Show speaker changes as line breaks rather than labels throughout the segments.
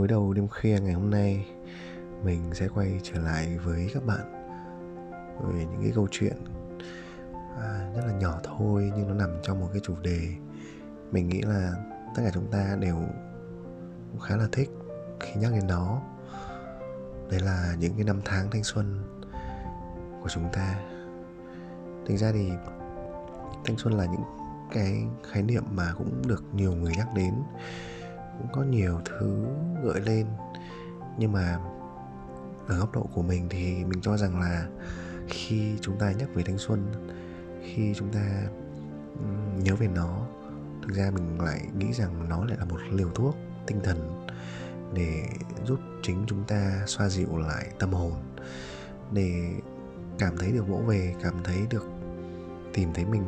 Gối đầu đêm khuya ngày hôm nay Mình sẽ quay trở lại với các bạn Về những cái câu chuyện à, Rất là nhỏ thôi nhưng nó nằm trong một cái chủ đề Mình nghĩ là tất cả chúng ta đều khá là thích khi nhắc đến nó. Đấy là những cái năm tháng thanh xuân của chúng ta. Thực ra thì thanh xuân là những cái khái niệm mà cũng được nhiều người nhắc đến cũng có nhiều thứ gợi lên. Nhưng mà ở góc độ của mình thì mình cho rằng là khi chúng ta nhắc về thanh xuân, khi chúng ta nhớ về nó, thực ra mình lại nghĩ rằng nó lại là một liều thuốc tinh thần để giúp chính chúng ta xoa dịu lại tâm hồn, để cảm thấy được vỗ về, cảm thấy được tìm thấy mình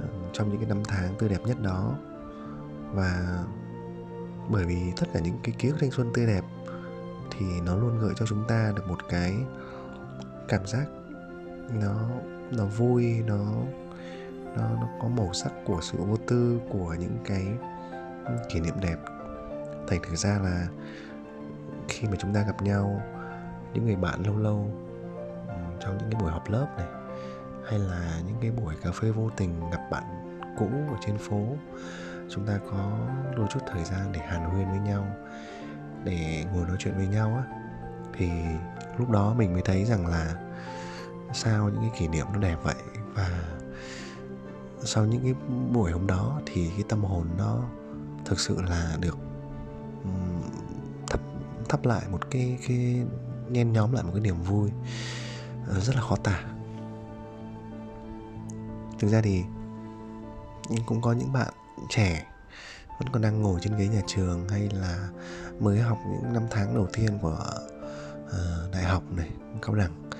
ờ, trong những cái năm tháng tươi đẹp nhất đó. Và bởi vì tất cả những cái ký ức thanh xuân tươi đẹp thì nó luôn gợi cho chúng ta được một cái cảm giác nó nó vui, nó nó nó có màu sắc của sự vô tư, của những cái kỷ niệm đẹp. Thành thực ra là khi mà chúng ta gặp nhau, những người bạn lâu lâu trong những cái buổi họp lớp này, hay là những cái buổi cà phê vô tình gặp bạn cũ ở trên phố chúng ta có đôi chút thời gian để hàn huyên với nhau, để ngồi nói chuyện với nhau á. Thì lúc đó mình mới thấy rằng là sao những cái kỷ niệm nó đẹp vậy? Và sau những cái buổi hôm đó thì cái tâm hồn nó thực sự là được thắp thắp lại một cái cái nhen nhóm lại một cái niềm vui ờ, rất là khó tả. Thực ra thì nhưng cũng có những bạn trẻ vẫn còn đang ngồi trên ghế nhà trường hay là mới học những năm tháng đầu tiên của uh, đại học này cao đẳng.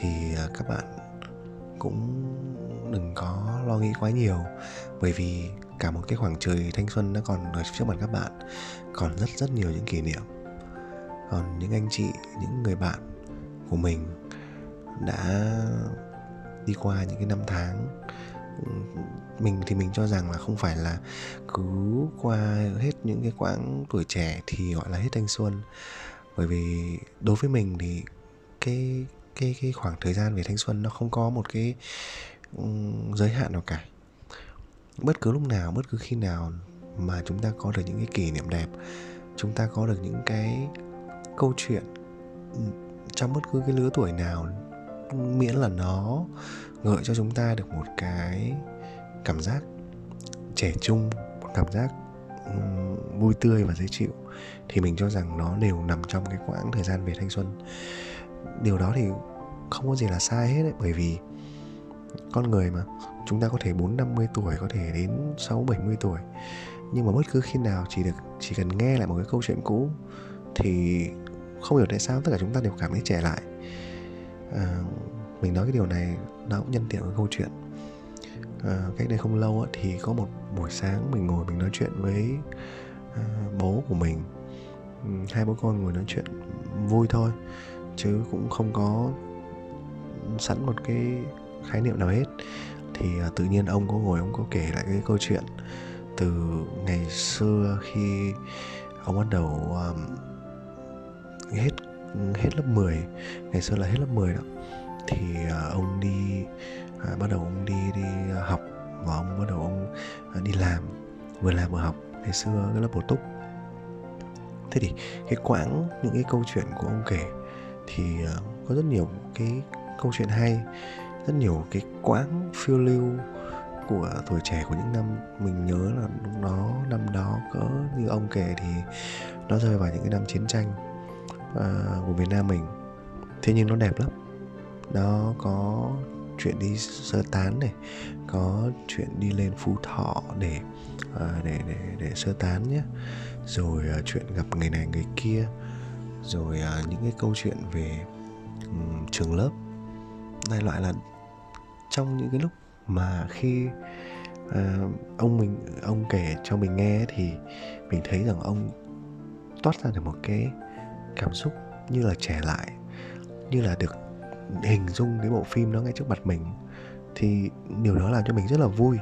Thì uh, các bạn cũng đừng có lo nghĩ quá nhiều bởi vì cả một cái khoảng trời thanh xuân nó còn ở trước mặt các bạn còn rất rất nhiều những kỷ niệm. Còn những anh chị những người bạn của mình đã đi qua những cái năm tháng mình thì mình cho rằng là không phải là cứ qua hết những cái quãng tuổi trẻ thì gọi là hết thanh xuân. Bởi vì đối với mình thì cái cái cái khoảng thời gian về thanh xuân nó không có một cái um, giới hạn nào cả. Bất cứ lúc nào bất cứ khi nào mà chúng ta có được những cái kỷ niệm đẹp chúng ta có được những cái câu chuyện trong bất cứ cái lứa tuổi nào miễn là nó gợi cho chúng ta được một cái cảm giác trẻ trung một cảm giác vui tươi và dễ chịu thì mình cho rằng nó đều nằm trong cái quãng thời gian về thanh xuân. Điều đó thì không có gì là sai hết ấy, bởi vì con người mà chúng ta có thể bốn năm mươi tuổi có thể đến sáu bảy mươi tuổi nhưng mà bất cứ khi nào chỉ được chỉ cần nghe lại một cái câu chuyện cũ thì không hiểu tại sao tất cả chúng ta đều cảm thấy trẻ lại à, mình nói cái điều này nó cũng nhân tiện với câu chuyện. À, cách đây không lâu thì có một buổi sáng mình ngồi mình nói chuyện với à, bố của mình. Ừ, hai bố con ngồi nói chuyện vui thôi chứ cũng không có sẵn một cái khái niệm nào hết. Thì à, tự nhiên ông có ngồi ông có kể lại cái câu chuyện từ ngày xưa khi ông bắt đầu um, hết hết lớp 10 ngày xưa là hết lớp 10 đó. Thì uh, ông đi uh, bắt đầu ông đi đi à, học và ông bắt đầu ông uh, đi làm vừa làm vừa học ngày xưa cái lớp bổ túc. Thế thì cái quãng những cái câu chuyện của ông kể thì uh, có rất nhiều cái câu chuyện hay rất nhiều cái quãng phiêu lưu của tuổi trẻ của những năm mình nhớ là lúc đó năm đó cỡ như ông kể thì nó rơi vào những cái năm chiến tranh uh, của Việt Nam mình. Thế nhưng nó đẹp lắm. Nó có chuyện đi sơ tán này có chuyện đi lên phú thọ để uh, để để để sơ tán nhé. Rồi uh, chuyện gặp người này người kia. Rồi uh, những cái câu chuyện về um, trường lớp. Đại loại là trong những cái lúc mà khi uh, ông mình ông kể cho mình nghe thì mình thấy rằng ông toát ra được một cái cảm xúc như là trẻ lại, như là được hình dung cái bộ phim đó ngay trước mặt mình, thì điều đó làm cho mình rất là vui.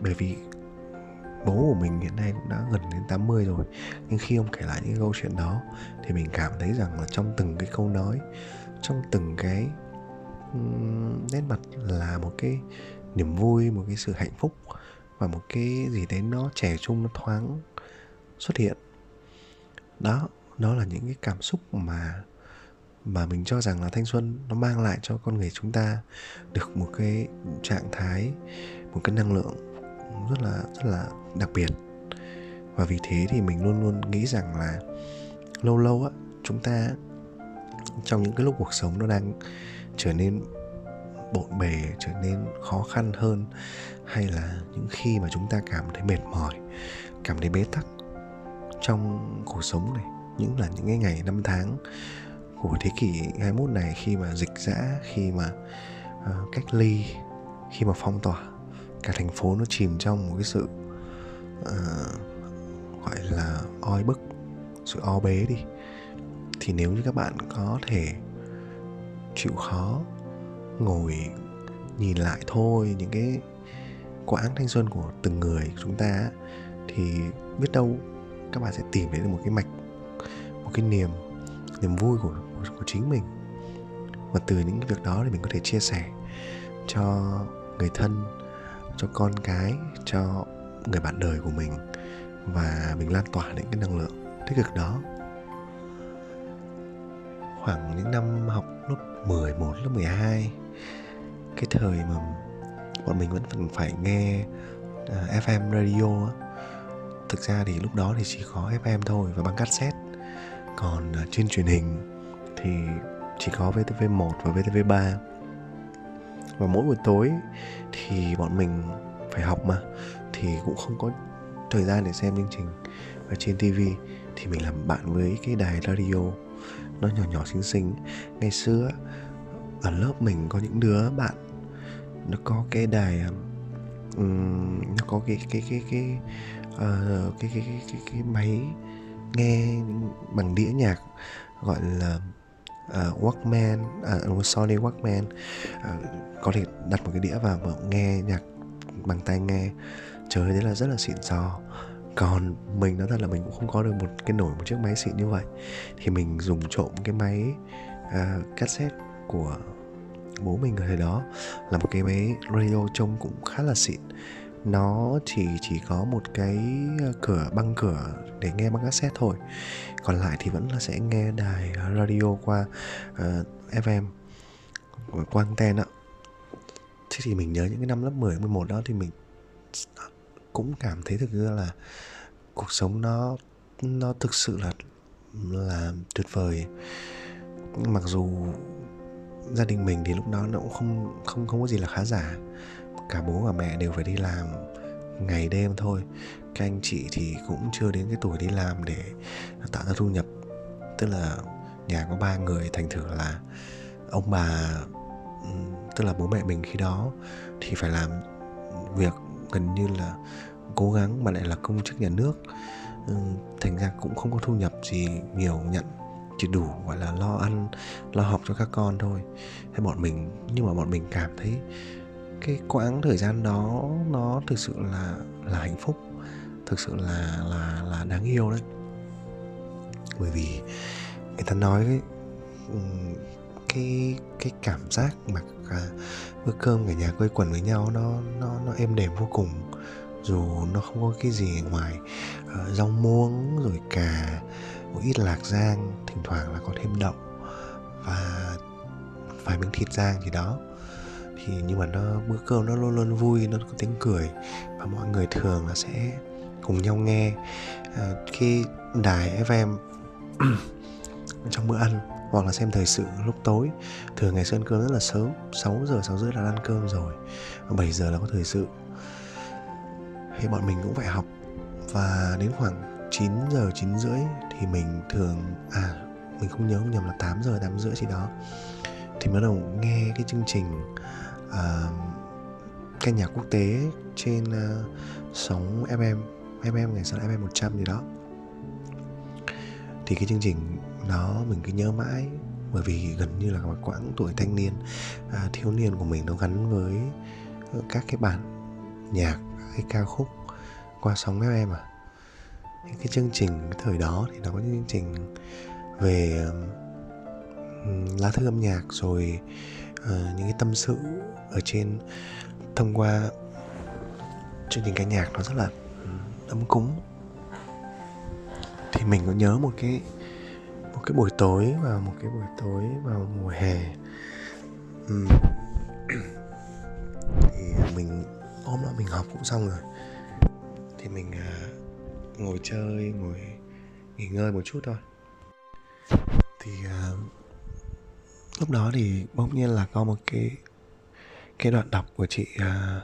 Bởi vì bố của mình hiện nay cũng đã gần đến 80 rồi, nhưng khi ông kể lại những câu chuyện đó thì mình cảm thấy rằng là trong từng cái câu nói, trong từng cái nét mặt là một cái niềm vui, một cái sự hạnh phúc và một cái gì đấy nó trẻ trung, nó thoáng xuất hiện. Đó đó là những cái cảm xúc mà mà mình cho rằng là thanh xuân nó mang lại cho con người chúng ta được một cái trạng thái, một cái năng lượng rất là rất là đặc biệt. Và vì thế thì mình luôn luôn nghĩ rằng là lâu lâu á, chúng ta trong những cái lúc cuộc sống nó đang trở nên bộn bề, trở nên khó khăn hơn, hay là những khi mà chúng ta cảm thấy mệt mỏi, cảm thấy bế tắc trong cuộc sống này những là những cái ngày năm tháng của thế kỷ 21 này khi mà dịch dã khi mà uh, cách ly khi mà phong tỏa. Cả thành phố nó chìm trong một cái sự uh, gọi là oi bức sự o bế đi. Thì nếu như các bạn có thể chịu khó ngồi nhìn lại thôi những cái quãng thanh xuân của từng người chúng ta thì biết đâu các bạn sẽ tìm thấy được một cái mạch một cái niềm niềm vui của của, của chính mình. Và từ những cái việc đó thì mình có thể chia sẻ cho người thân cho con cái cho người bạn đời của mình và mình lan tỏa những cái năng lượng tích cực đó. Khoảng những năm học lớp 11, lớp 12 cái thời mà bọn mình vẫn vẫn phải nghe à, uh, FM radio thực ra thì lúc đó thì chỉ có FM thôi và băng cassette còn à, trên truyền hình thì chỉ có VTV1 và VTV3 và mỗi buổi tối thì bọn mình phải học mà thì cũng không có thời gian để xem chương trình. Và trên TV thì mình làm bạn với cái đài radio nó nhỏ nhỏ xinh xinh. Ngày xưa ở lớp mình có những đứa bạn nó có cái đài um, nó có cái cái cái cái uh, cái, cái, cái, cái cái máy nghe bằng đĩa nhạc gọi là uh, Walkman, uh, Sony Walkman uh, có thể đặt một cái đĩa vào và nghe nhạc bằng tai nghe trời đấy là rất là xịn sò còn mình nói thật là mình cũng không có được một cái nổi một chiếc máy xịn như vậy. Thì mình dùng trộm cái máy uh, cassette của bố mình ở thời đó là một cái máy radio trông cũng khá là xịn nó chỉ chỉ có một cái ờ, cửa băng cửa để nghe băng cassette thôi. Còn lại thì vẫn là sẽ nghe đài radio qua ờ, uh, FM ờ, qua anten ạ thế thì mình nhớ những cái năm lớp 10, 11 đó thì mình cũng cảm thấy thực ra là cuộc sống nó nó thực sự là là tuyệt vời. Mặc dù gia đình mình thì lúc đó nó cũng không không không có gì là khá giả. Cả bố và mẹ đều phải đi làm ngày đêm thôi. Các anh chị thì cũng chưa đến cái tuổi đi làm để tạo ra thu nhập. Tức là nhà có ba người, thành thử là ông bà tức là bố mẹ mình khi đó thì phải làm việc gần như là cố gắng mà lại là công chức nhà nước. Thành ra cũng không có thu nhập gì nhiều nhận chỉ đủ gọi là lo ăn lo học cho các con thôi. Hay bọn mình nhưng mà bọn mình cảm thấy cái quãng thời gian đó nó thực sự là là hạnh phúc thực sự là là là đáng yêu đấy. Bởi vì người ta nói cái cái cái cảm giác mà à, bữa cơm cả nhà quây quần với nhau nó nó nó êm đềm vô cùng. Dù nó không có cái gì ngoài uh, rau muống rồi cà một ít lạc rang thỉnh thoảng là có thêm đậu và vài miếng thịt rang gì đó. Thì nhưng mà nó bữa cơm nó luôn luôn vui nó có tiếng cười và mọi người thường là sẽ cùng nhau nghe. À, cái đài FM trong bữa ăn hoặc là xem thời sự lúc tối thường ngày xưa ăn cơm rất là sớm 6 giờ 6 rưỡi là ăn cơm rồi 7 giờ là có thời sự. Thì bọn mình cũng phải học và đến khoảng 9 giờ 9 rưỡi thì mình thường à mình không nhớ không nhầm là 8 giờ 8 rưỡi gì đó thì bắt đầu nghe cái chương trình uh, ca nhạc quốc tế trên uh, sóng FM FM ngày sau FM 100 gì đó. Thì cái chương trình nó mình cứ nhớ mãi bởi vì gần như là một quãng tuổi thanh niên à, thiếu niên của mình nó gắn với các cái bản nhạc hay ca khúc qua sóng FM à những cái chương trình thời đó thì nó có những chương trình về um, lá thư âm nhạc rồi uh, những cái tâm sự ở trên thông qua chương trình ca nhạc nó rất là ấm cúng. Thì mình có nhớ một cái một cái buổi tối vào một cái buổi tối vào mùa hè. Uhm. thì mình hôm đó mình học cũng xong rồi. Thì mình uh, ngồi chơi ngồi nghỉ ngơi một chút thôi. Thì uh, lúc đó thì bỗng nhiên là có một cái cái đoạn đọc của chị uh,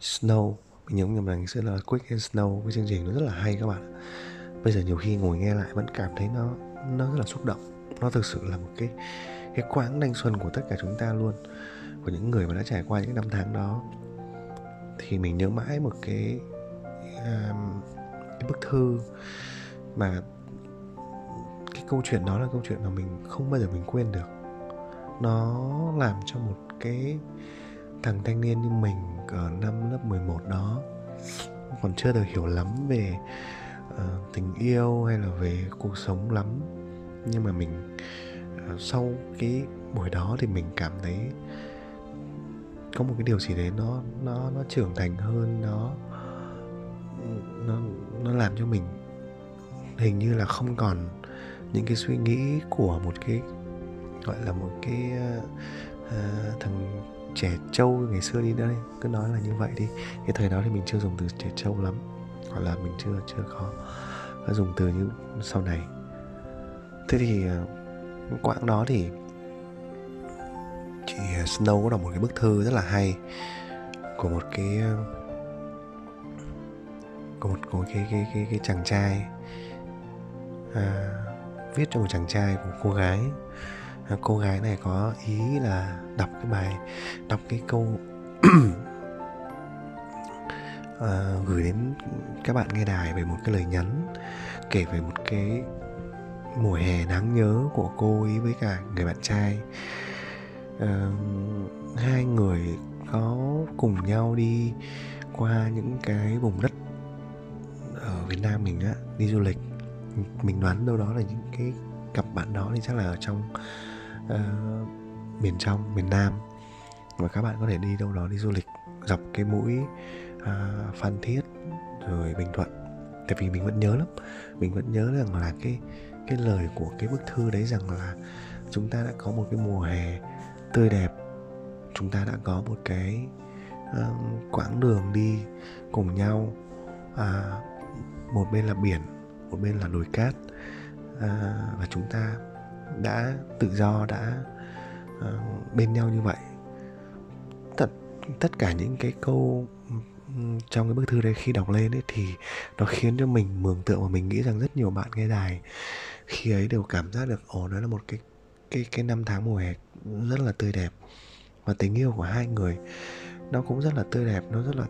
Snow. Mình nhớ nhầm là ngày xưa là Quick and Snow cái chương trình nó rất là hay các bạn bây giờ nhiều khi ngồi nghe lại vẫn cảm thấy nó nó rất là xúc động. Nó thực sự là một cái cái quãng thanh xuân của tất cả chúng ta luôn của những người mà đã trải qua những năm tháng đó. Thì mình nhớ mãi một cái um, cái bức thư mà cái câu chuyện đó là câu chuyện mà mình không bao giờ mình quên được. Nó làm cho một cái thằng thanh niên như mình ở năm lớp 11 đó còn chưa được hiểu lắm về uh, tình yêu hay là về cuộc sống lắm. Nhưng mà mình uh, sau cái buổi đó thì mình cảm thấy có một cái điều gì đấy nó nó nó trưởng thành hơn nó nó nó làm cho mình hình như là không còn những cái suy nghĩ của một cái gọi là một cái uh, thằng trẻ trâu ngày xưa đi đây. Cứ nói là như vậy đi. Cái thời đó thì mình chưa dùng từ trẻ trâu lắm hoặc là mình chưa chưa có dùng từ như sau này. Thế thì uh, quãng đó thì chị Snow có đọc một cái bức thư rất là hay của một cái của một, của cái, cái cái cái chàng trai. À, viết cho một chàng trai của cô gái. À, cô gái này có ý là đọc cái bài đọc cái câu à, gửi đến các bạn nghe đài về một cái lời nhắn kể về một cái mùa hè đáng nhớ của cô ấy với cả người bạn trai. À, hai người có cùng nhau đi qua những cái vùng đất ở Việt Nam mình á đi du lịch mình đoán đâu đó là những cái cặp bạn đó thì chắc là ở trong uh, miền trong miền Nam. Và các bạn có thể đi đâu đó đi du lịch dọc cái mũi uh, Phan Thiết rồi Bình Thuận. Tại vì mình vẫn nhớ lắm mình vẫn nhớ rằng là cái cái lời của cái bức thư đấy rằng là chúng ta đã có một cái mùa hè tươi đẹp chúng ta đã có một cái uh, quãng đường đi cùng nhau uh, một bên là biển một bên là đồi cát. À, và chúng ta đã tự do đã à, bên nhau như vậy. Tất tất cả những cái câu trong cái bức thư đấy khi đọc lên ấy thì nó khiến cho mình mường tượng và mình nghĩ rằng rất nhiều bạn nghe đài khi ấy đều cảm giác được ồ đó là một cái cái cái năm tháng mùa hè rất là tươi đẹp. Và tình yêu của hai người nó cũng rất là tươi đẹp nó rất là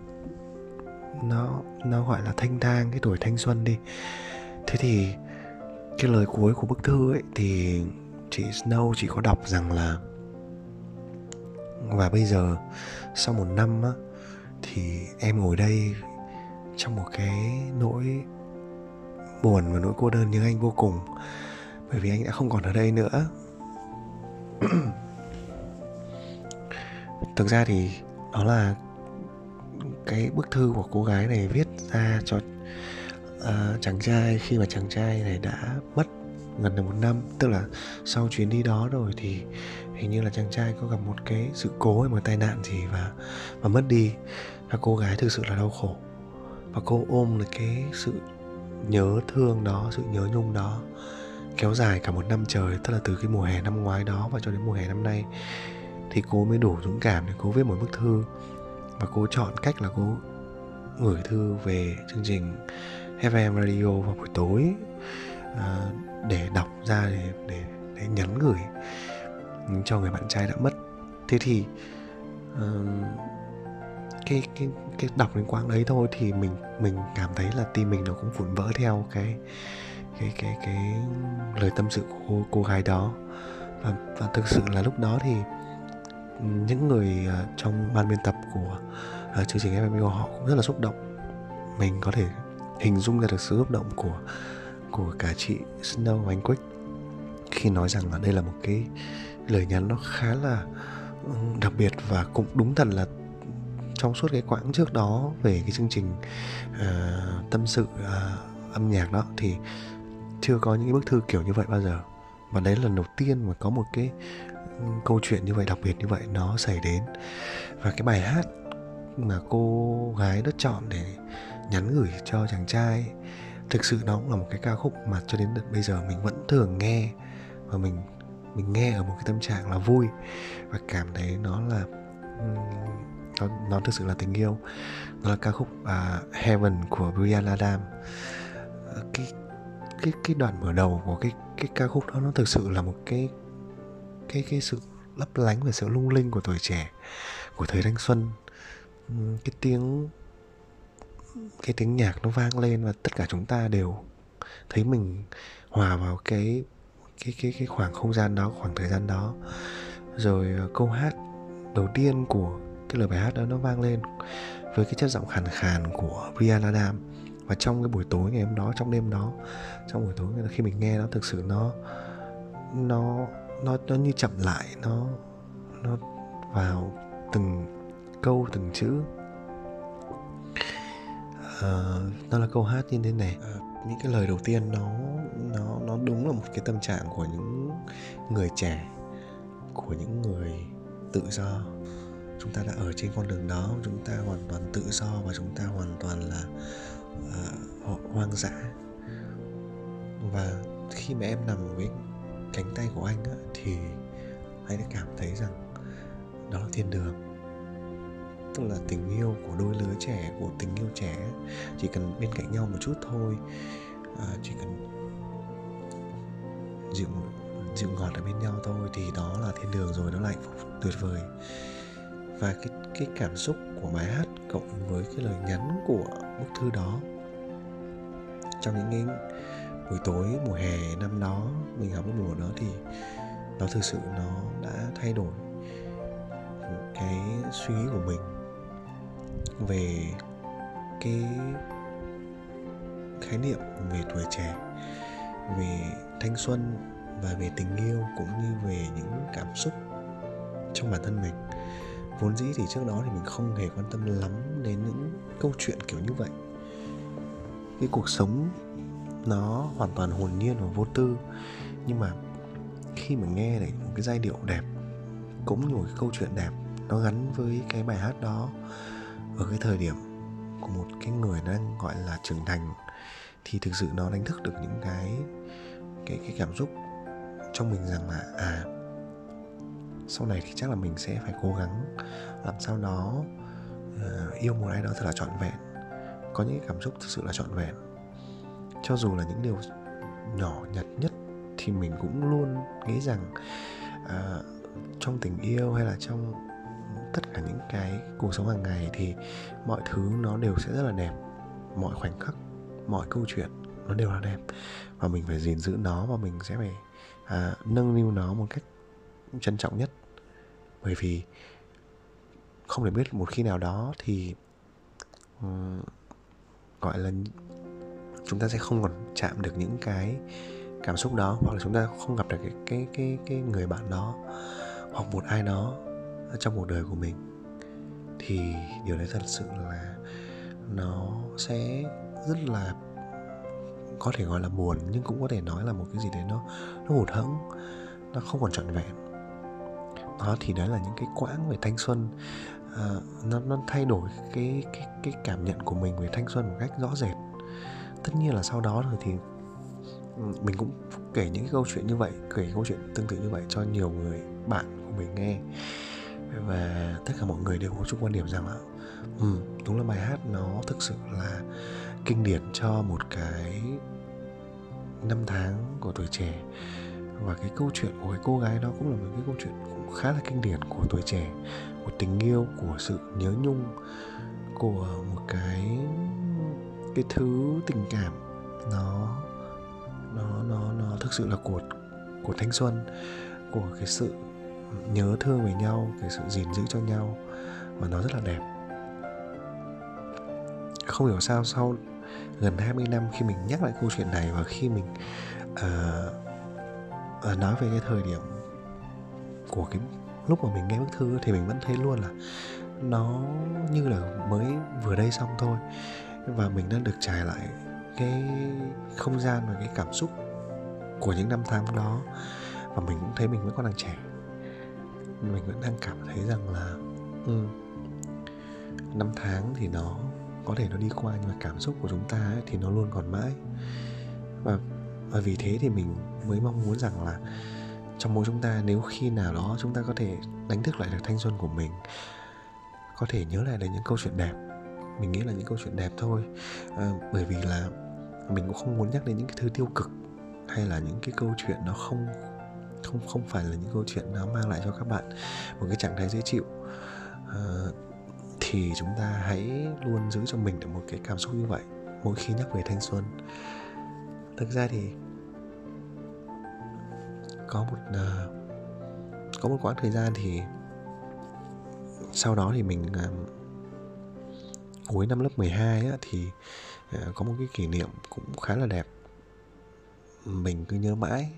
nó nó gọi là thanh thang, cái tuổi thanh xuân đi. Thế thì cái lời cuối của bức thư ấy thì chị Snow chỉ có đọc rằng là và bây giờ sau một năm á, thì em ngồi đây trong một cái nỗi buồn và nỗi cô đơn như anh vô cùng, bởi vì anh đã không còn ở đây nữa. Thực ra thì đó là cái bức thư của cô gái này viết ra cho uh, chàng trai khi mà chàng trai này đã mất gần được một năm. Tức là sau chuyến đi đó rồi thì hình như là chàng trai có gặp một cái sự cố hay một tai nạn gì và và mất đi. Và cô gái thực sự là đau khổ. Và cô ôm được cái sự nhớ thương đó sự nhớ nhung đó kéo dài cả một năm trời. Tức là từ cái mùa hè năm ngoái đó và cho đến mùa hè năm nay thì cô mới đủ dũng cảm để cô viết một bức thư và cô chọn cách là cô gửi thư về chương trình FM Radio vào buổi tối à, để đọc ra để, để để nhắn gửi cho người bạn trai đã mất. Thế thì uh, cái cái cái đọc đến quãng đấy thôi thì mình mình cảm thấy là tim mình nó cũng vụn vỡ theo cái cái cái cái lời tâm sự của cô, cô gái đó. Và và thực sự là lúc đó thì những người uh, trong ban biên tập của uh, chương trình FMU họ cũng rất là xúc động. Mình có thể hình dung ra được sự xúc động của của cả chị Snow và anh Quick khi nói rằng là đây là một cái lời nhắn nó khá là ừ, đặc biệt và cũng đúng thật là trong suốt cái quãng trước đó về cái chương trình uh, tâm sự uh, âm nhạc đó thì chưa có những cái bức thư kiểu như vậy bao giờ. Và đấy là lần đầu tiên mà có một cái câu chuyện như vậy đặc biệt như vậy nó xảy đến. Và cái bài hát mà cô gái đã chọn để nhắn gửi cho chàng trai thực sự nó cũng là một cái ca khúc mà cho đến bây giờ mình vẫn thường nghe và mình mình nghe ở một cái tâm trạng là vui. Và cảm thấy nó là nó nó thực sự là tình yêu. Nó là ca khúc uh, Heaven của Brian Adam ờ, cái cái cái đoạn mở đầu của cái cái ca khúc đó nó thực sự là một cái cái cái sự lấp lánh và sự lung linh của tuổi trẻ, của thời thanh xuân. Cái tiếng cái tiếng nhạc nó vang lên và tất cả chúng ta đều thấy mình hòa vào cái cái cái cái khoảng không gian đó, khoảng thời gian đó. Rồi ờ, câu hát đầu tiên của cái lời bài hát đó nó vang lên với cái chất giọng khàn khàn của Brian Adam và trong cái buổi tối ngày hôm đó, trong đêm đó, trong buổi tối, khi mình nghe nó, thực sự nó nó nó nó như chậm lại nó nó vào từng câu từng chữ. Uh, nó là câu hát như thế này. Uh, những cái lời đầu tiên nó nó nó đúng là một cái tâm trạng của những người trẻ của những người tự do. Chúng ta đã ở trên con đường đó chúng ta hoàn toàn tự do và chúng ta hoàn toàn là uh, hoang dã. Và khi mà em nằm với cánh tay của anh á, thì anh đã cảm thấy rằng đó là thiên đường. Tức là tình yêu của đôi lứa trẻ của tình yêu trẻ chỉ cần bên cạnh nhau một chút thôi à, chỉ cần dịu dịu ngọt ở bên nhau thôi thì đó là thiên đường rồi đó là hạnh phúc tuyệt vời. Và cái cái cảm xúc của bài hát cộng với cái lời nhắn của bức thư đó trong những cái buổi tối, mùa hè năm đó, mình học cái mùa đó thì nó thực sự nó đã thay đổi cái suy nghĩ của mình về cái khái niệm về tuổi trẻ, về thanh xuân và về tình yêu cũng như về những cảm xúc trong bản thân mình. Vốn dĩ thì trước đó thì mình không hề quan tâm lắm đến những câu chuyện kiểu như vậy. Cái cuộc sống nó hoàn toàn hồn nhiên và vô tư. Nhưng mà khi mà nghe được một cái giai điệu đẹp cũng như một cái câu chuyện đẹp nó gắn với cái bài hát đó ở cái thời điểm của một cái người đang gọi là trưởng thành thì thực sự nó đánh thức được những cái cái cái cảm xúc trong mình rằng là à sau này thì chắc là mình sẽ phải cố gắng làm sao đó uh, yêu một ai đó thật là trọn vẹn. Có những cảm xúc thực sự là trọn vẹn cho dù là những điều nhỏ nhặt nhất thì mình cũng luôn nghĩ rằng uh, trong tình yêu hay là trong tất cả những cái cuộc sống hàng ngày thì mọi thứ nó đều sẽ rất là đẹp. Mọi khoảnh khắc mọi câu chuyện nó đều là đẹp. Và mình phải gìn giữ nó và mình sẽ phải à, nâng niu nó một cách trân trọng nhất. Bởi vì không thể biết một khi nào đó thì um, gọi là chúng ta sẽ không còn chạm được những cái cảm xúc đó hoặc là chúng ta không gặp được cái cái cái cái người bạn đó hoặc một ai đó trong cuộc đời của mình thì điều đấy thật sự là nó sẽ rất là có thể gọi là buồn nhưng cũng có thể nói là một cái gì đấy nó nó hụt hẫng nó không còn trọn vẹn. Đó thì đấy là những cái quãng về thanh xuân à, nó nó thay đổi cái cái cái cảm nhận của mình về thanh xuân một cách rõ rệt tất nhiên là sau đó rồi thì ừ, mình cũng kể những cái câu chuyện như vậy kể câu chuyện tương tự như vậy cho nhiều người bạn của mình nghe. Và tất cả mọi người đều có chung quan điểm rằng là ừ, đúng là bài hát nó thực sự là kinh điển cho một cái năm tháng của tuổi trẻ. Và cái câu chuyện của cái cô gái đó cũng là một cái câu chuyện cũng khá là kinh điển của tuổi trẻ của tình yêu của sự nhớ nhung của một cái cái thứ tình cảm nó nó nó nó thực sự là của của thanh xuân của cái sự nhớ thương về nhau cái sự gìn giữ cho nhau và nó rất là đẹp. Không hiểu sao sau gần 20 năm khi mình nhắc lại câu chuyện này và khi mình uh, uh, nói về cái thời điểm của cái lúc mà mình nghe bức thư thì mình vẫn thấy luôn là nó như là mới vừa đây xong thôi và mình đã được trải lại cái không gian và cái cảm xúc của những năm tháng đó. Và mình cũng thấy mình vẫn còn đang trẻ. Mình vẫn đang cảm thấy rằng là ừ, năm tháng thì nó có thể nó đi qua nhưng mà cảm xúc của chúng ta ấy, thì nó luôn còn mãi. Và và vì thế thì mình mới mong muốn rằng là trong mỗi chúng ta nếu khi nào đó chúng ta có thể đánh thức lại được thanh xuân của mình có thể nhớ lại được những câu chuyện đẹp mình nghĩ là những câu chuyện đẹp thôi. À, bởi vì là mình cũng không muốn nhắc đến những cái thứ tiêu cực hay là những cái câu chuyện nó không không không phải là những câu chuyện nó mang lại cho các bạn một cái trạng thái dễ chịu. À, thì chúng ta hãy luôn giữ cho mình được một cái cảm xúc như vậy mỗi khi nhắc về thanh xuân. Thực ra thì có một uh, có một quãng thời gian thì sau đó thì mình uh, cuối năm lớp 12 á, thì ờ, có một cái kỷ niệm cũng khá là đẹp. Mình cứ nhớ mãi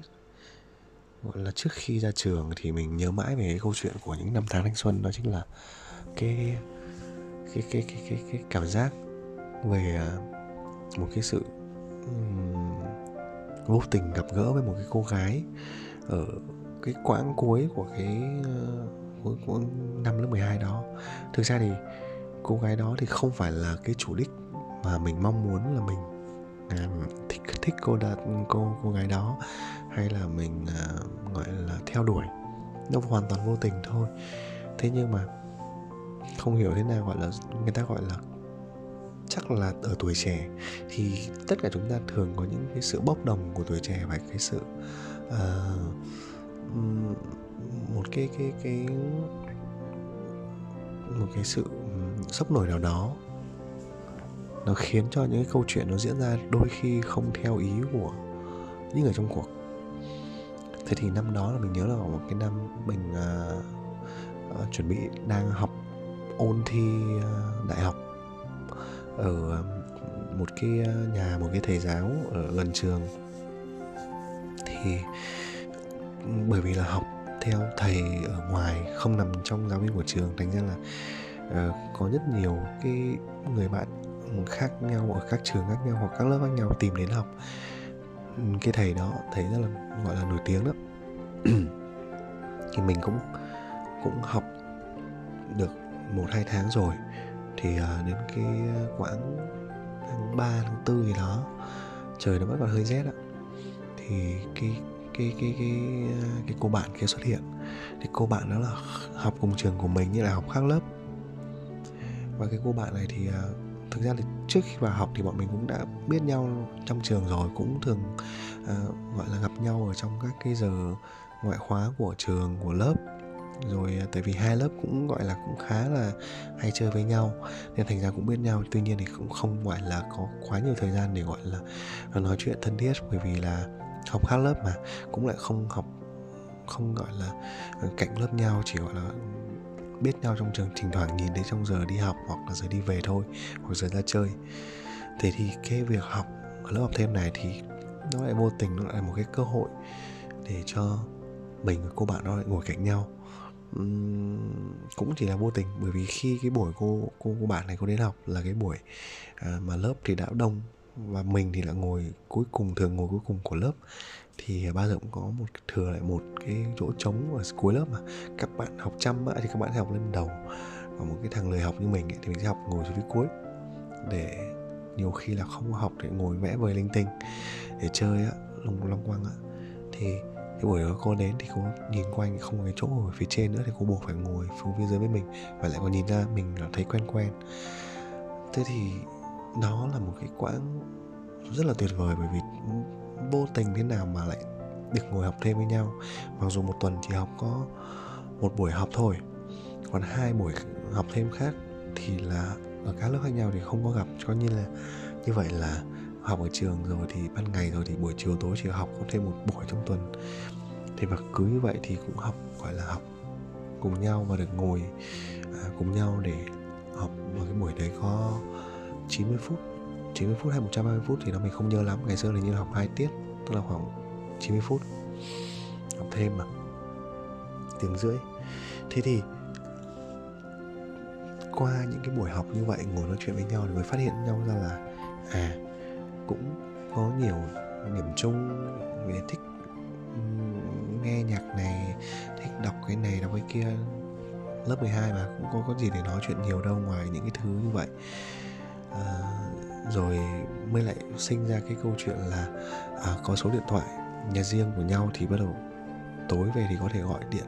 gọi là trước khi ra trường thì mình nhớ mãi về cái câu chuyện của những năm tháng thanh xuân đó chính là cái cái cái cái cái, cái cảm giác về ờ, một cái sự um, vô tình gặp gỡ với một cái cô gái ở cái quãng cuối của cái uh, của, của năm lớp 12 đó. Thực ra thì cô gái đó thì không phải là cái chủ đích mà mình mong muốn là mình à, thích thích cô đạt cô cô gái đó hay là mình à, gọi là theo đuổi. Nó hoàn toàn vô tình thôi. Thế nhưng mà không hiểu thế nào gọi là người ta gọi là chắc là ở tuổi trẻ thì tất cả chúng ta thường có những cái sự bốc đồng của tuổi trẻ và cái sự uh, một cái cái cái một cái sự sốc nổi nào đó. Nó khiến cho những cái câu chuyện nó diễn ra đôi khi không theo ý của những người trong cuộc. Thế thì năm đó là mình nhớ là một cái năm mình uh, uh, chuẩn bị đang học ôn thi uh, đại học ở một cái nhà một cái thầy giáo ở gần trường. Thì bởi vì là học theo thầy ở ngoài không nằm trong giáo viên của trường thành ra là Ờ, có rất nhiều cái người bạn khác nhau ở các trường khác nhau hoặc các lớp khác nhau tìm đến học. Ừ, cái thầy đó thầy rất là gọi là nổi tiếng đó. Thì mình cũng cũng học được một hai tháng rồi. Thì ờ, đến cái quãng tháng 3, tháng 4 gì đó trời nó vẫn còn hơi rét ạ. Thì cái cái cái cái cái cô bạn kia xuất hiện. Thì cô bạn đó là học cùng trường của mình như là học khác lớp và cái cô bạn này thì uh, thực ra thì trước khi vào học thì bọn mình cũng đã biết nhau trong trường rồi cũng thường uh, gọi là gặp nhau ở trong các cái giờ ngoại khóa của trường của lớp. Rồi à, tại vì hai lớp cũng gọi là cũng khá là hay chơi với nhau nên thành ra cũng biết nhau. Tuy nhiên thì cũng không gọi là có quá nhiều thời gian để gọi là nói chuyện thân thiết bởi vì là học khác lớp mà cũng lại không học không gọi là ờ, cạnh lớp nhau chỉ gọi là biết nhau trong trường thỉnh thoảng nhìn thấy trong giờ đi học hoặc là giờ đi về thôi hoặc giờ ra chơi. Thế thì cái việc học ở lớp học thêm này thì nó lại vô tình nó lại một cái cơ hội để cho mình và cô bạn đó lại ngồi cạnh nhau. Uhm, cũng chỉ là vô tình bởi vì khi cái buổi cô cô cô bạn này cô đến học là cái buổi à, mà lớp thì đã đông và mình thì là ngồi cuối cùng thường ngồi cuối cùng của lớp thì bao giờ cũng có một thừa lại một cái chỗ trống ở cuối lớp mà. Các bạn học chăm thì các bạn sẽ học lên đầu. Và một cái thằng lười học như mình ấy, thì mình sẽ học ngồi xuống phía cuối. Để nhiều khi là không có học để ngồi vẽ vời linh tinh để chơi á long long quăng á. Thì cái buổi đó cô đến thì cô nhìn quanh không có cái chỗ ở phía trên nữa thì cô buộc phải ngồi xuống phía dưới với mình và lại còn nhìn ra mình là thấy quen quen. Thế thì đó là một cái quãng rất là tuyệt vời bởi vì vô tình thế nào mà lại được ngồi học thêm với nhau. Mặc dù một tuần chỉ học có một buổi học thôi còn hai buổi học thêm khác thì là ở các lớp khác nhau thì không có gặp. Cho như là như vậy là học ở trường rồi thì ban ngày rồi thì buổi chiều tối chỉ học có thêm một buổi trong tuần. Thì mà cứ như vậy thì cũng học gọi là học cùng nhau và được ngồi à, cùng nhau để học một cái buổi đấy có 90 phút. 90 phút hay 120 phút thì nó mình không nhớ lắm. Ngày xưa là như học hai tiết tức là khoảng 90 phút. Học thêm mà. Tiếng rưỡi. Thế thì qua những cái buổi học như vậy ngồi nói chuyện với nhau thì mới phát hiện nhau ra là à cũng có nhiều điểm chung. Về thích nghe nhạc này thích đọc cái này đọc cái kia. Lớp 12 mà cũng có có gì để nói chuyện nhiều đâu ngoài những cái thứ như vậy. À, rồi mới lại sinh ra cái câu chuyện là à, có số điện thoại nhà riêng của nhau thì bắt đầu tối về thì có thể gọi điện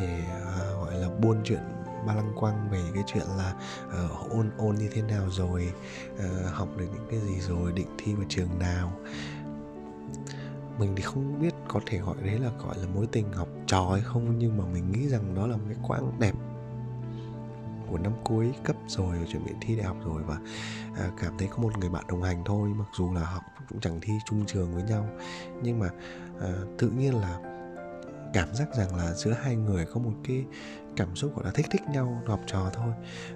để à, gọi là buôn chuyện ba lăng quăng về cái chuyện là uh, ôn ôn như thế nào rồi uh, học được những cái gì rồi định thi vào trường nào. Mình thì không biết có thể gọi đấy là gọi là mối tình học trò hay không nhưng mà mình nghĩ rằng đó là một cái quãng đẹp của năm cuối cấp rồi chuẩn bị thi đại học rồi và à, cảm thấy có một người bạn đồng hành thôi mặc dù là học cũng chẳng thi chung trường với nhau. Nhưng mà à, tự nhiên là cảm giác rằng là giữa hai người có một cái cảm xúc gọi là thích thích nhau học trò thôi.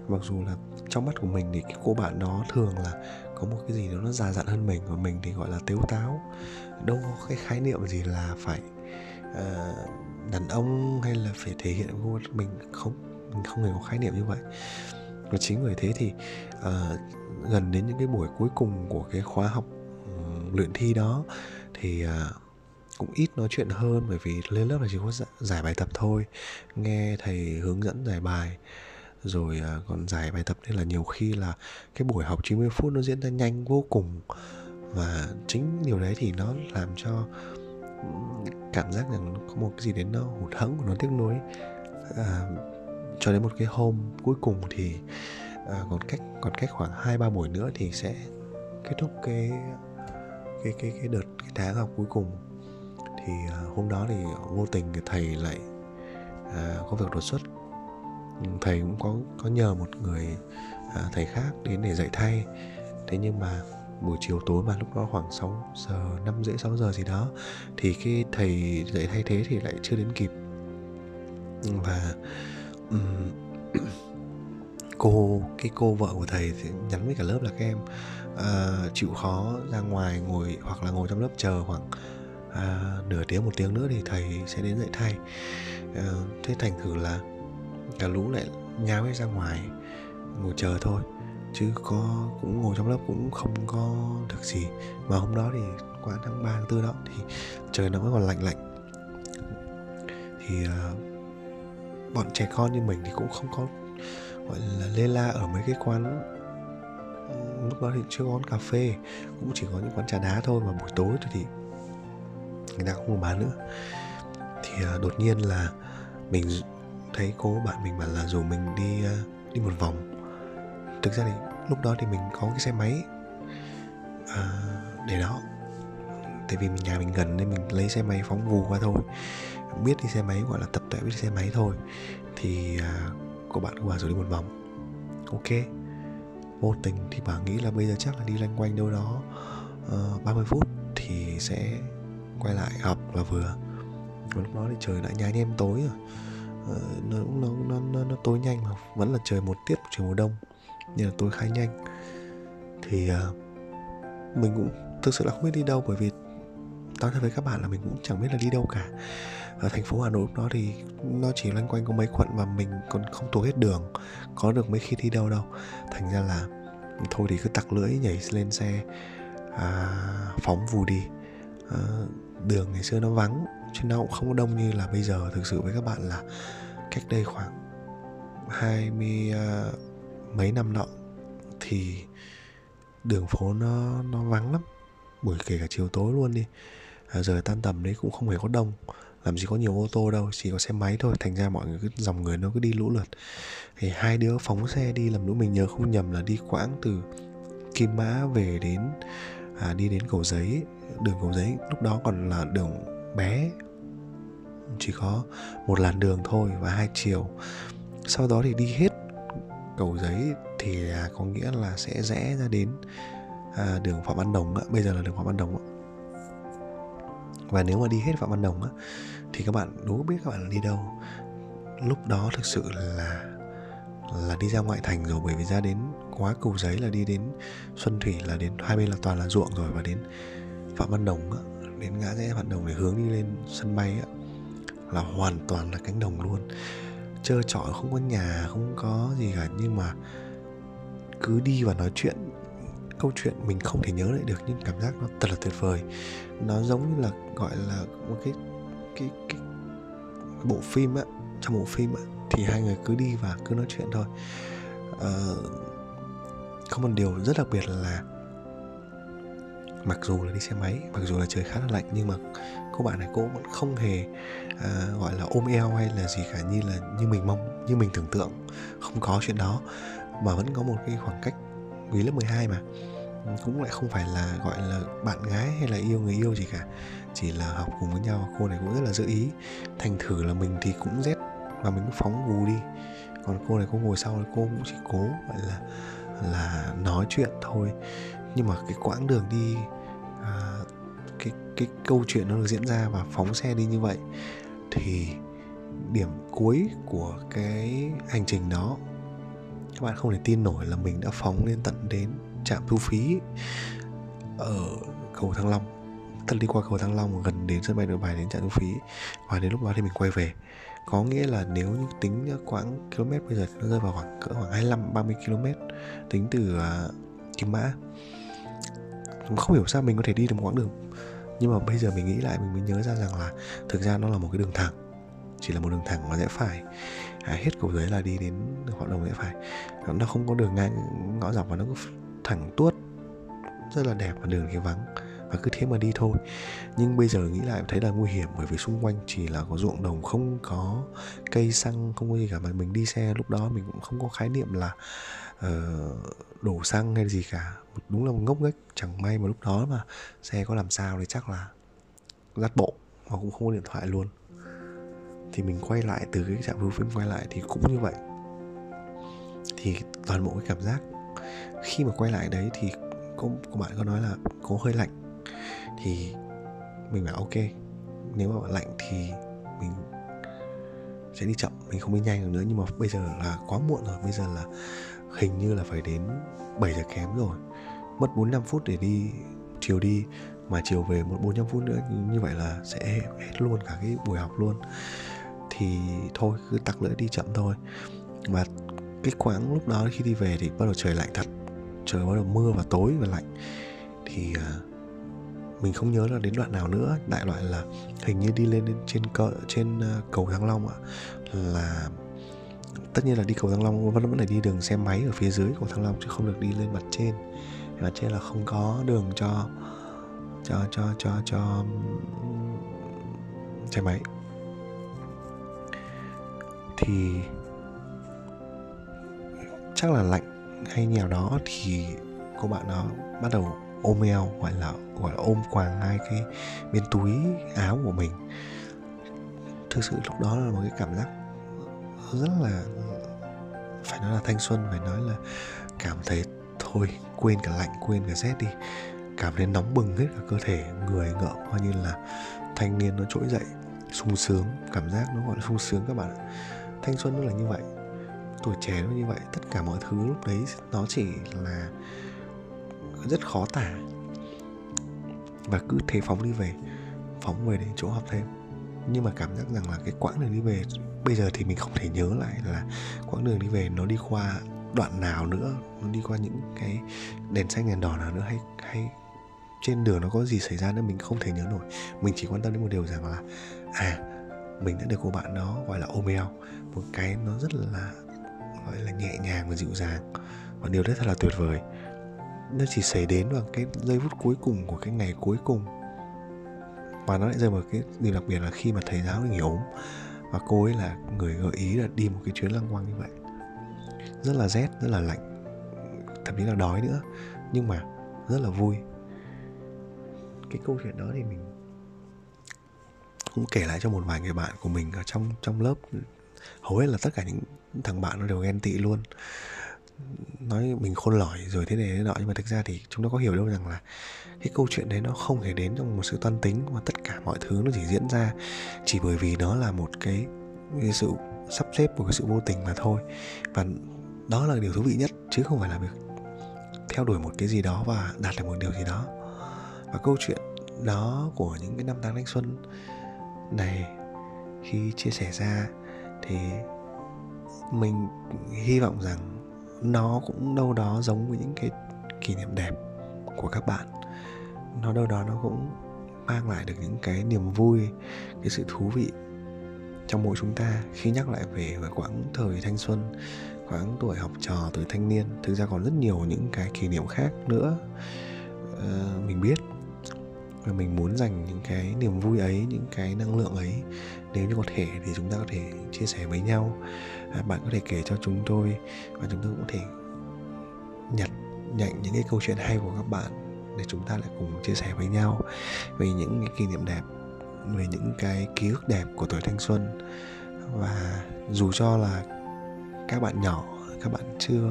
Mặc dù là trong mắt của mình thì cái cô bạn đó thường là có một cái gì đó nó già dặn hơn mình và mình thì gọi là tếu táo. Đâu có cái khái niệm gì là phải uh, đàn ông hay là phải thể hiện cô mình không mình không hề có khái niệm như vậy. Và chính bởi thế thì uh, gần đến những cái buổi cuối cùng của cái khóa học um, luyện thi đó thì uh, cũng ít nói chuyện hơn bởi vì lên lớp là chỉ có giải bài tập thôi nghe thầy hướng dẫn giải bài rồi uh, còn giải bài tập nên là nhiều khi là cái buổi học 90 phút nó diễn ra nhanh vô cùng. Và chính điều đấy thì nó làm cho cảm giác rằng có một cái gì đến nó hụt hẫng của nó tiếc nuối. À, cho đến một cái hôm cuối cùng thì à, còn cách còn cách khoảng hai ba buổi nữa thì sẽ kết thúc cái cái cái cái đợt cái tháng học cuối cùng. Thì à, hôm đó thì vô tình thầy lại à, có việc đột xuất. Ừ, thầy cũng có có nhờ một người à, thầy khác đến để dạy thay. Thế nhưng mà buổi chiều tối mà lúc đó khoảng 6 giờ 5 rưỡi 6 giờ gì đó thì cái thầy dạy thay thế thì lại chưa đến kịp. Và um, cô cái cô vợ của thầy thì nhắn với cả lớp là các em uh, chịu khó ra ngoài ngồi hoặc là ngồi trong lớp chờ khoảng uh, nửa tiếng một tiếng nữa thì thầy sẽ đến dạy thay. Uh, thế thành thử là cả lũ lại nháo hết ra ngoài ngồi chờ thôi chứ có cũng ngồi trong lớp cũng không có được gì. Mà hôm đó thì qua tháng 3 tháng 4 đó thì trời nó vẫn còn lạnh lạnh. Thì uh, bọn trẻ con như mình thì cũng không có gọi là lê la ở mấy cái quán lúc đó thì chưa có quán cà phê cũng chỉ có những quán trà đá thôi mà buổi tối thì người ta không bán nữa. Thì à, đột nhiên là mình thấy cô bạn mình bảo là rủ mình đi à, đi một vòng. Thực ra thì lúc đó thì mình có cái xe máy à, để đó. Tại vì mình nhà mình gần nên mình lấy xe máy phóng vù qua thôi biết đi xe máy gọi là tập tuệ biết đi xe máy thôi thì à, cô bạn của bà rồi đi một vòng. Ok. Vô tình thì bà nghĩ là bây giờ chắc là đi loanh quanh đâu đó ờ, uh, 30 phút thì sẽ quay lại học là vừa. Và lúc đó thì trời đã nhá nhem tối rồi. Uh, nó, nó, nó, nó, nó tối nhanh mà vẫn là trời một tiết trời mùa đông nhưng là tối khá nhanh. Thì uh, mình cũng thực sự là không biết đi đâu bởi vì nói thật với các bạn là mình cũng chẳng biết là đi đâu cả ở thành phố Hà Nội lúc đó thì nó chỉ loanh quanh có mấy quận và mình còn không thuộc hết đường có được mấy khi đi đâu đâu. Thành ra là thôi thì cứ tặc lưỡi nhảy lên xe à, phóng vù đi. À, đường ngày xưa nó vắng chứ nó cũng không có đông như là bây giờ. Thực sự với các bạn là cách đây khoảng 20 uh, à, mấy năm nọ thì đường phố nó nó vắng lắm. Buổi kể cả chiều tối luôn đi. À, giờ tan tầm đấy cũng không hề có đông làm gì có nhiều ô tô đâu chỉ có xe máy thôi. Thành ra mọi người cứ dòng người nó cứ đi lũ lượt. Thì hai đứa phóng xe đi làm lúc mình nhớ không nhầm là đi quãng từ kim mã về đến à, đi đến cầu giấy. Đường cầu giấy lúc đó còn là đường bé. Chỉ có một làn đường thôi và hai chiều. Sau đó thì đi hết cầu giấy thì à, có nghĩa là sẽ rẽ ra đến à, đường phạm văn đồng á bây giờ là đường phạm văn đồng á và nếu mà đi hết phạm văn đồng á thì các bạn đố biết các bạn đi đâu. Lúc đó thực sự là là đi ra ngoại thành rồi bởi vì ra đến quá cầu giấy là đi đến xuân thủy là đến hai bên là toàn là ruộng rồi. Và đến phạm văn đồng á, đến ngã rẽ phạm đồng để hướng đi lên sân bay á, là hoàn toàn là cánh đồng luôn. Trơ trọi không có nhà không có gì cả. Nhưng mà cứ đi và nói chuyện câu chuyện mình không thể nhớ lại được nhưng cảm giác nó thật là tuyệt vời. Nó giống như là gọi là một cái cái cái bộ phim á trong bộ phim á thì hai người cứ đi và cứ nói chuyện thôi. Uh, có một điều rất đặc biệt là mặc dù là đi xe máy mặc dù là trời khá là lạnh nhưng mà cô bạn này cô vẫn không hề uh, gọi là ôm eo hay là gì cả như là như mình mong như mình tưởng tượng không có chuyện đó. Mà vẫn có một cái khoảng cách vì lớp 12 mà cũng lại không phải là gọi là bạn gái hay là yêu người yêu gì cả. Chỉ là học cùng với nhau cô này cũng rất là giữ ý. Thành thử là mình thì cũng rét và mình cũng phóng vù đi. Còn cô này cô ngồi sau cô cũng chỉ cố gọi là là nói chuyện thôi. Nhưng mà cái quãng đường đi à, cái cái câu chuyện nó được diễn ra và phóng xe đi như vậy thì điểm cuối của cái hành trình đó các bạn không thể tin nổi là mình đã phóng lên tận đến trạm thu phí ở cầu Thăng Long. Tức đi qua cầu Thăng Long gần đến sân bay Nội Bài đến trạm thu phí. Và đến lúc đó thì mình quay về. Có nghĩa là nếu như tính quãng km bây giờ nó rơi vào khoảng cỡ khoảng 25 30 km tính từ uh, Kim Mã. Không hiểu sao mình có thể đi được một quãng đường. Nhưng mà bây giờ mình nghĩ lại mình mới nhớ ra rằng là thực ra nó là một cái đường thẳng. Chỉ là một đường thẳng và rẽ phải. À, hết cầu giấy là đi đến hoạt động rẽ phải. Nó không có đường ngang ngõ dọc và nó cứ thẳng tuốt rất là đẹp và đường thì vắng và cứ thế mà đi thôi. Nhưng bây giờ nghĩ lại thấy là nguy hiểm bởi vì xung quanh chỉ là có ruộng đồng không có cây xăng không có gì cả. Mà mình đi xe lúc đó mình cũng không có khái niệm là uh, đổ xăng hay gì cả. Đúng là một ngốc nghếch chẳng may mà lúc đó mà xe có làm sao thì chắc là dắt bộ mà cũng không có điện thoại luôn. Thì mình quay lại từ cái trạm thu phim quay lại thì cũng như vậy. Thì toàn bộ cái cảm giác khi mà quay lại đấy thì cô, cô bạn có nói là có hơi lạnh. Thì mình bảo ok nếu mà lạnh thì mình sẽ đi chậm mình không đi nhanh được nữa. Nhưng mà bây giờ là quá muộn rồi bây giờ là hình như là phải đến 7 giờ kém rồi. Mất 45 phút để đi chiều đi mà chiều về một 45 phút nữa như vậy là sẽ hết luôn cả cái buổi học luôn. Thì thôi cứ tặc lưỡi đi chậm thôi. Và cái quãng lúc đó khi đi về thì bắt đầu trời lạnh thật trời bắt đầu mưa và tối và lạnh thì uh, mình không nhớ là đến đoạn nào nữa. Đại loại là hình như đi lên trên cỡ trên uh, cầu thăng long ạ là tất nhiên là đi cầu thăng long vẫn vẫn phải đi đường xe máy ở phía dưới cầu thăng long chứ không được đi lên mặt trên. Mặt trên là không có đường cho cho cho cho cho xe máy. Thì chắc là lạnh hay nhào đó thì cô bạn đó bắt đầu ôm eo, gọi là gọi là ôm quàng hai cái bên túi áo của mình. Thực sự lúc đó là một cái cảm giác rất là, phải nói là thanh xuân, phải nói là cảm thấy thôi, quên cả lạnh, quên cả rét đi. Cảm thấy nóng bừng hết cả cơ thể, người ngợm coi như là thanh niên nó trỗi dậy sung sướng, cảm giác nó gọi là sung sướng các bạn ạ. Thanh xuân nó là như vậy tuổi trẻ nó như vậy, tất cả mọi thứ lúc đấy nó chỉ là rất khó tả. Và cứ thế phóng đi về, phóng về đến chỗ học thêm. Nhưng mà cảm giác rằng là cái quãng đường đi về, bây giờ thì mình không thể nhớ lại là quãng đường đi về nó đi qua đoạn nào nữa, nó đi qua những cái đèn xanh, đèn đỏ nào nữa hay hay trên đường nó có gì xảy ra nữa mình không thể nhớ nổi. Mình chỉ quan tâm đến một điều rằng là à mình đã được cô bạn đó gọi là ôm eo. Một cái nó rất là gọi là nhẹ nhàng và dịu dàng. Và điều đấy thật là tuyệt vời. Nó chỉ xảy đến vào cái giây phút cuối cùng của cái ngày cuối cùng. Và nó lại rơi vào cái điều đặc biệt là khi mà thầy giáo nghỉ ốm và cô ấy là người gợi ý là đi một cái chuyến lăng quăng như vậy. Rất là rét, rất là lạnh, thậm chí là đói nữa, nhưng mà rất là vui. Cái câu chuyện đó thì mình cũng kể lại cho một vài người bạn của mình ở trong trong lớp. Hầu hết là tất cả những thằng bạn nó đều ghen tị luôn. Nói mình khôn lỏi rồi thế này thế nọ nhưng mà thực ra thì chúng ta có hiểu đâu rằng là cái câu chuyện đấy nó không hề đến trong một sự toan tính mà tất cả mọi thứ nó chỉ diễn ra chỉ bởi vì nó là một cái, cái sự sắp xếp của cái sự vô tình mà thôi. Và đó là điều thú vị nhất chứ không phải là việc theo đuổi một cái gì đó và đạt được một điều gì đó. Và câu chuyện đó của những cái năm tháng thanh xuân này khi chia sẻ ra thì mình hy vọng rằng nó cũng đâu đó giống với những cái kỷ niệm đẹp của các bạn. Nó đâu đó nó cũng mang lại được những cái niềm vui cái sự thú vị trong mỗi chúng ta khi nhắc lại về quãng thời thanh xuân khoảng tuổi học trò tuổi thanh niên. Thực ra còn rất nhiều những cái kỷ niệm khác nữa uh, mình biết và mình muốn dành những cái niềm vui ấy những cái năng lượng ấy nếu như có thể thì chúng ta có thể chia sẻ với nhau. À, bạn có thể kể cho chúng tôi và chúng tôi cũng có thể nhặt nhạnh những cái câu chuyện hay của các bạn để chúng ta lại cùng chia sẻ với nhau về những cái kỷ niệm đẹp về những cái ký ức đẹp của tuổi thanh xuân. Và dù cho là các bạn nhỏ các bạn chưa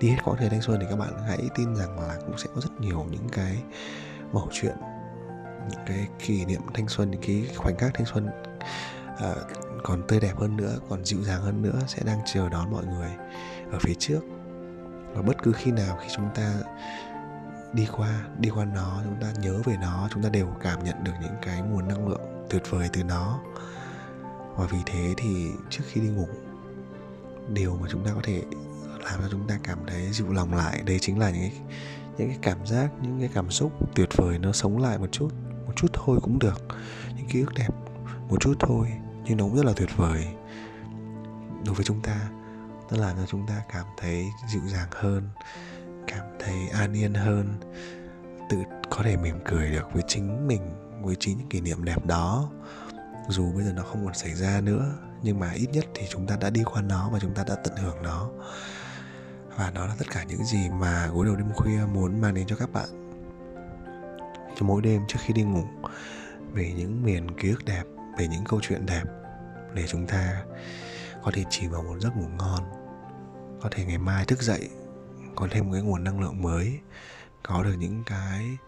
đi hết quãng thời thanh xuân thì các bạn hãy tin rằng là cũng sẽ có rất nhiều những cái mẩu chuyện cái kỷ niệm thanh xuân những cái khoảnh khắc thanh xuân uh, còn tươi đẹp hơn nữa còn dịu dàng hơn nữa sẽ đang chờ đón mọi người ở phía trước. Và bất cứ khi nào khi chúng ta đi qua đi qua nó chúng ta nhớ về nó chúng ta đều cảm nhận được những cái nguồn năng lượng tuyệt vời từ nó. Và vì thế thì trước khi đi ngủ điều mà chúng ta có thể làm cho chúng ta cảm thấy dịu lòng lại đây chính là những cái, những cái cảm giác những cái cảm xúc tuyệt vời nó sống lại một chút một chút thôi cũng được. Những ký ức đẹp một chút thôi nhưng nó cũng rất là tuyệt vời. Đối với chúng ta, nó làm cho chúng ta cảm thấy dịu dàng hơn, cảm thấy an yên hơn, tự có thể mỉm cười được với chính mình, với chính những kỷ niệm đẹp đó. Dù bây giờ nó không còn xảy ra nữa, nhưng mà ít nhất thì chúng ta đã đi qua nó và chúng ta đã tận hưởng nó. Và đó là tất cả những gì mà gối đầu đêm khuya muốn mang đến cho các bạn cho mỗi đêm trước khi đi ngủ về những miền ký ức đẹp về những câu chuyện đẹp để chúng ta có thể chìm vào một giấc ngủ ngon có thể ngày mai thức dậy có thêm một cái nguồn năng lượng mới có được những cái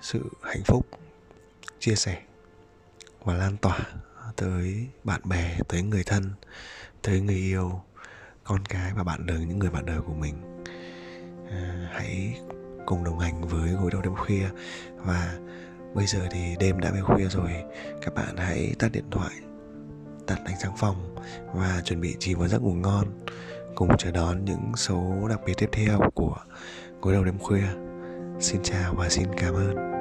sự hạnh phúc chia sẻ và lan tỏa tới bạn bè tới người thân tới người yêu con cái và bạn đời những người bạn đời của mình. À, hãy cùng đồng hành với gối đầu đêm khuya. Và bây giờ thì đêm đã về khuya rồi, các bạn hãy tắt điện thoại, tắt ánh sáng phòng và chuẩn bị chìm vào giấc ngủ ngon, cùng chờ đón những số đặc biệt tiếp theo của gối đầu đêm khuya. Xin chào và xin cảm ơn.